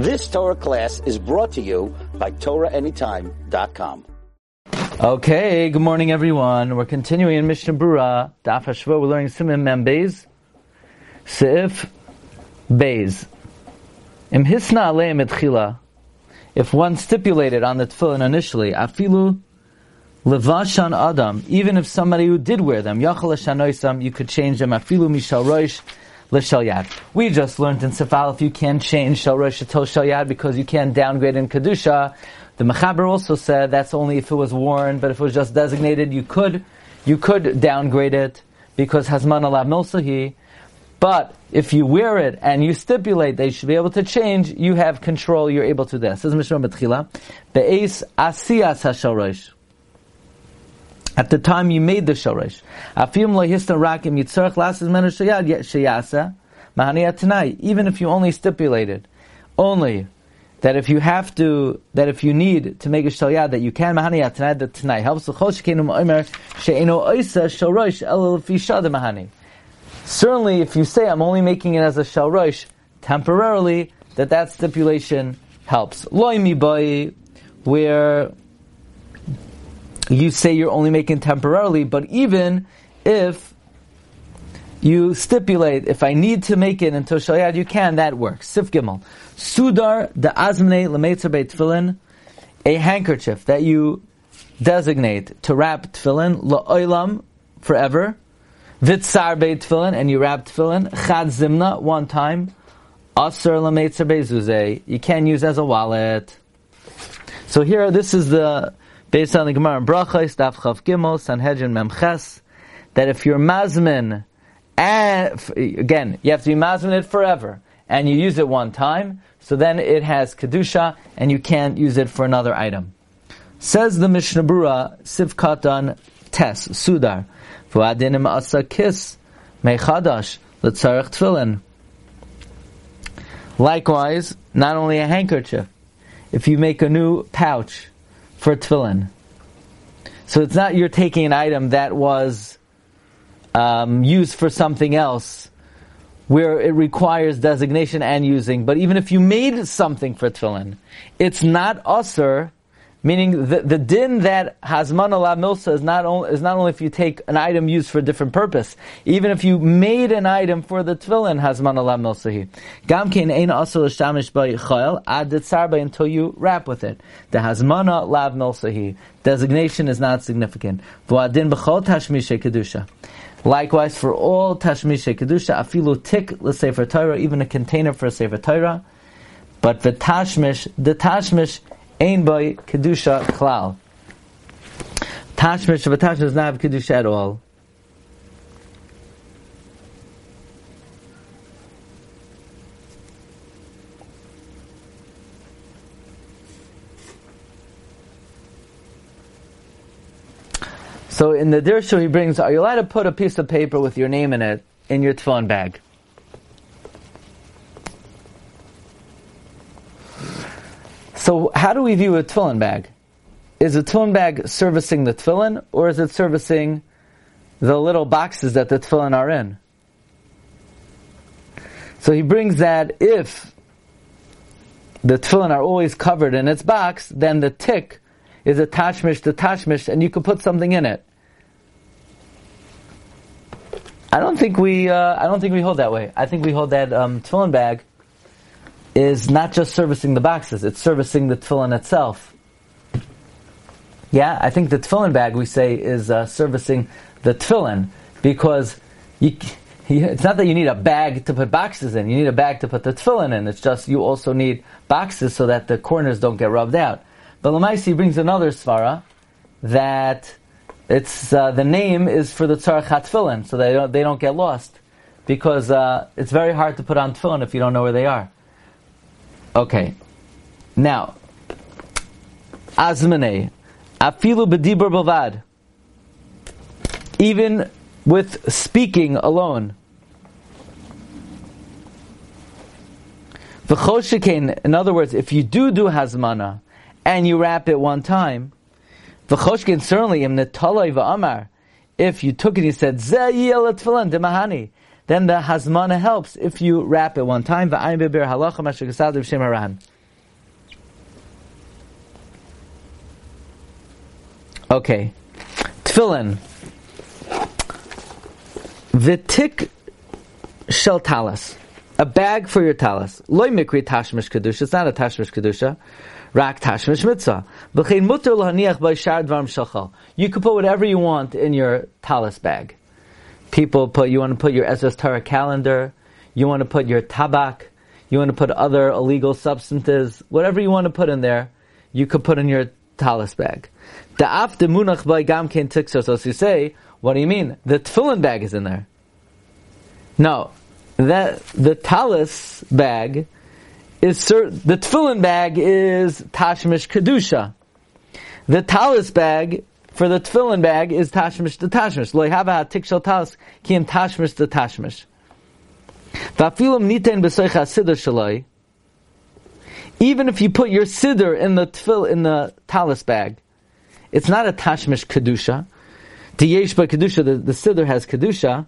This Torah class is brought to you by TorahAnytime.com. Okay, good morning everyone. We're continuing in Mishnah Brura, Daf Hashavua. We're learning Siman Mem Beis, Seif Beis. Im Hisna Aleim Etchila. If one stipulated on the tefillin initially, Afilu Levashan Adam, even if somebody who did wear them, Yachal you could change them. Afilu Mishal Roish L'Shal Yad. We just learned in Sefal if you can't change Shal Roish to Shal Yad because you can't downgrade in Kedusha. The Mechaber also said that's only if it was worn, but if it was just designated, you could, you could downgrade it because Hazman Alav Milsahi. But if you wear it and you stipulate that you should be able to change, you have control, you're able to do this. This is Mishnah Betchila. Be'ez asiyas ha At the time you made the shorish. Afim lo hisna rakim yitzarech lasses menu shayad sheyasa mahani tonight. Even if you only stipulated, only that if you have to, that if you need to make a shalyad, that you can mahani tonight, that tonight helps the chol shekenu omer she'eno oisa shorosh el mahani. Certainly, if you say I'm only making it as a shalrosh temporarily, that that stipulation helps. Loimi boy, where you say you're only making temporarily, but even if you stipulate, if I need to make it until shalyad, you can, that works. Sif Gimel. Sudar the azmne lemetzer beit a handkerchief that you designate to wrap tefillin, la'olam, forever, Vitzar beit tefillin, and you wrap tefillin. Chad zimna, one time. Aser lameitzer bezuzeh. You can use as a wallet. So here, this is the, based on the Gemara in Brachos, Daf Chav Gimel, Sanhedrin Memches, that if you're mazmin, eh, and, again, you have to be mazmin it forever, and you use it one time, so then it has kedusha, and you can't use it for another item. Says the Mishnah Brura, Sivkatan Tes, Sudar, V'adinim asa kiss mechadash l'tzarech tefillin. Likewise, not only a handkerchief, if you make a new pouch for tefillin. So it's not you're taking an item that was um, used for something else, where it requires designation and using. But even if you made something for tefillin, it's not usher Meaning the, the din that Hazman ala milsa is not, only, is not only if you take an item used for a different purpose, even if you made an item for the tefillin Hazman ala milsahi. Gamkein ein asal shtamish by chayil ad by until you wrap with it. The Hazmana lav milsahi. Designation is not significant. V'adin b'chol tashmishe kedusha. Likewise, for all tashmishe kedusha, afilu tik l'sefer Torah, even a container for a sefer Torah. But the tashmish, the tashmish Ein by kedusha klal. Tashmish of does not have kedusha at all. So in the dirshu he brings, are you allowed to put a piece of paper with your name in it in your tefillin bag? So how do we view a tefillin bag? Is a tefillin bag servicing the tefillin, or is it servicing the little boxes that the tefillin are in? So he brings that if the tefillin are always covered in its box, then the tick is a tashmish to tashmish, and you could put something in it. I don't think we. Uh, I don't think we hold that way. I think we hold that um, tefillin bag is not just servicing the boxes, it's servicing the tefillin itself. Yeah, I think the tefillin bag we say is uh, servicing the tefillin because you, it's not that you need a bag to put boxes in. You need a bag to put the tefillin in. It's just you also need boxes so that the corners don't get rubbed out. But Lamaisi brings another svara that it's uh, the name is for the tzarech tefillin, so they don't they don't get lost because uh, it's very hard to put on tefillin if you don't know where they are. Okay. Now, Azmane, Afilu bedibur bavad. Even with speaking alone. V'choshikein, in other words, if you do do hazmana, and you wrap it one time, v'choshikein certainly im netaloi v'amar, if you took it, you said, Zeh tefillin demahani, then the hazmana helps if you wrap it one time. Okay, tefillin. V'tik shel talis. A bag for your talis. Loy mikri tashmish kedusha. It's not a tashmish kedusha. Rak tashmish mitzvah. V'chein mutter lahaniach shachal. You could put whatever you want in your talis bag. People put, you want to put your Ezras Torah calendar, you want to put your tabak, you want to put other illegal substances, whatever you want to put in there, you could put in your talis bag. The af de munach by gam ken tixos. So you say, what do you mean? The tefillin bag is in there. No, that the talis bag is the tefillin bag is tashmish kedusha. The talis bag for the tefillin bag is tashmish the tashmish. Lo yhava tikshel talis kim tashmish the tashmish. Vafilim niten b'soicha siddur shaloi. Even if you put your siddur in the tefil in the talis bag, it's not a tashmish kedusha. The by kedusha, the, the siddur has kedusha.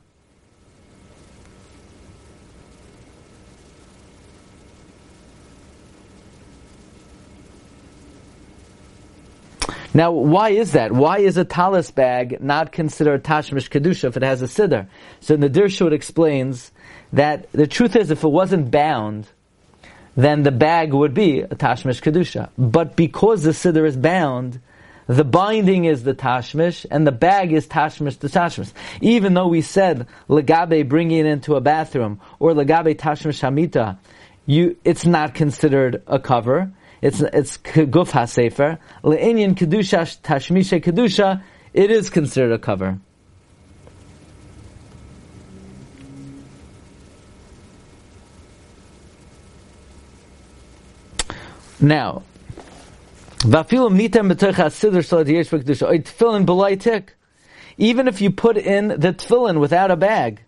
Now, why is that? Why is a talis bag not considered tashmish kedusha if it has a siddur? So the Dirshu explains that the truth is, if it wasn't bound, then the bag would be a tashmish kedusha. But because the siddur is bound, the binding is the tashmish, and the bag is tashmish the tashmish. Even though we said legabe bringing it into a bathroom or legabe tashmish hamita, you it's not considered a cover. It's it's guf hasefer le'inyan kedusha tashmisha kedusha. It is considered a cover. Now, nitem oy tefillin. Even if you put in the tefillin without a bag,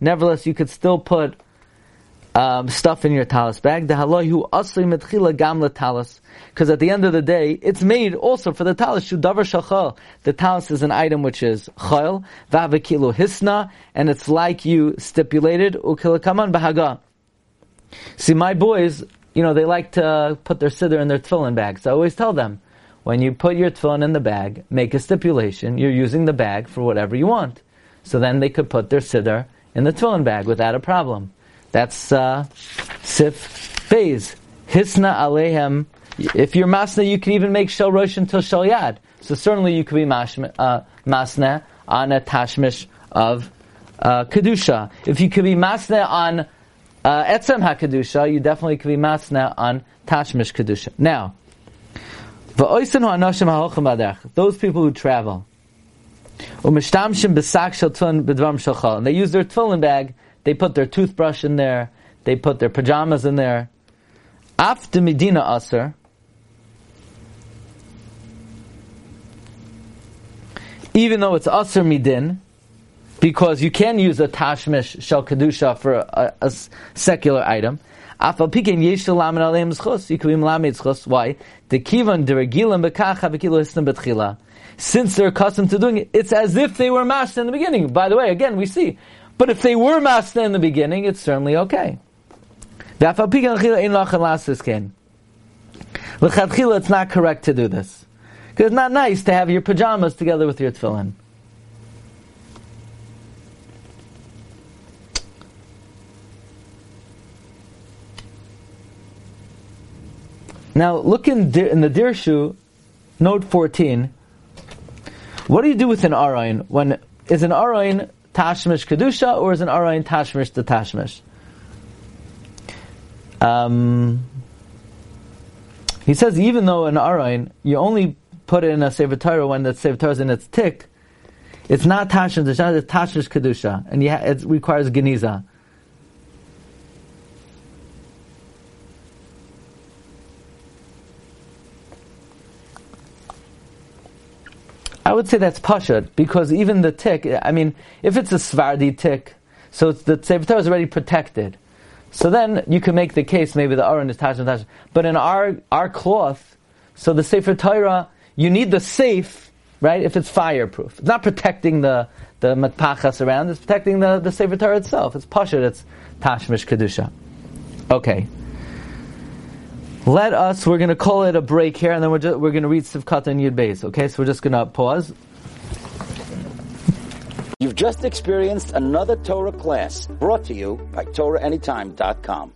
Nevertheless, you could still put um, stuff in your talis bag. Because at the end of the day, it's made also for the talis. The talis is an item which is chayil, v'avakilu hisna, and it's like you stipulated, ukilakaman. See, my boys, you know, they like to put their siddur in their tefillin bags. I always tell them, when you put your tefillin in the bag, make a stipulation, you're using the bag for whatever you want. So then they could put their siddur in the tefillin bag without a problem. That's uh, sif beis. Hisna alehem. If you're masna, you can even make shel rosh until shel yad. So certainly you could be uh, masna on a tashmish of uh, kedusha. If you could be masna on uh, etzem hakedusha, you definitely could be masna on tashmish kedusha. Now. Those people who travel. And they use their tefillin bag, they put their toothbrush in there, they put their pajamas in there. After Medina Aser, even though it's Aser Midin, because you can use a tashmish shel kedusha for a, a, a secular item. Why? Since they're accustomed to doing it, it's as if they were master in the beginning. By the way, again, we see. But if they were master in the beginning, it's certainly okay. Afal pikin chila it's not correct to do this. Because it's not nice to have your pajamas together with your tefillin. Now look in, in the Dirshu, note 14. What do you do with an Arayin? When is an Arayin Tashmish Kedusha or is an Arayin Tashmish the Tashmish? Um, he says even though an Arayin, you only put in a Sefer Torah when that Sefer Torah is in its tick, it's not Tashmish, it's Tashmish Kedusha, and it requires Geniza. I would say that's pasha because even the tick. I mean, if it's a svardi tick, so the sefer is already protected. So then you can make the case maybe the aron is tashim tashim. But in our our cloth, so the sefer Torah you need the safe, right? If it's fireproof, it's not protecting the the matpachas around. It's protecting the the Sefer Torah itself. It's pashut. It's tashmish kedusha. Okay. Let us. We're going to call it a break here, and then we're just, we're going to read Sivkata and Yud Beis. Okay, so we're just going to pause. You've just experienced another Torah class brought to you by TorahAnytime.com.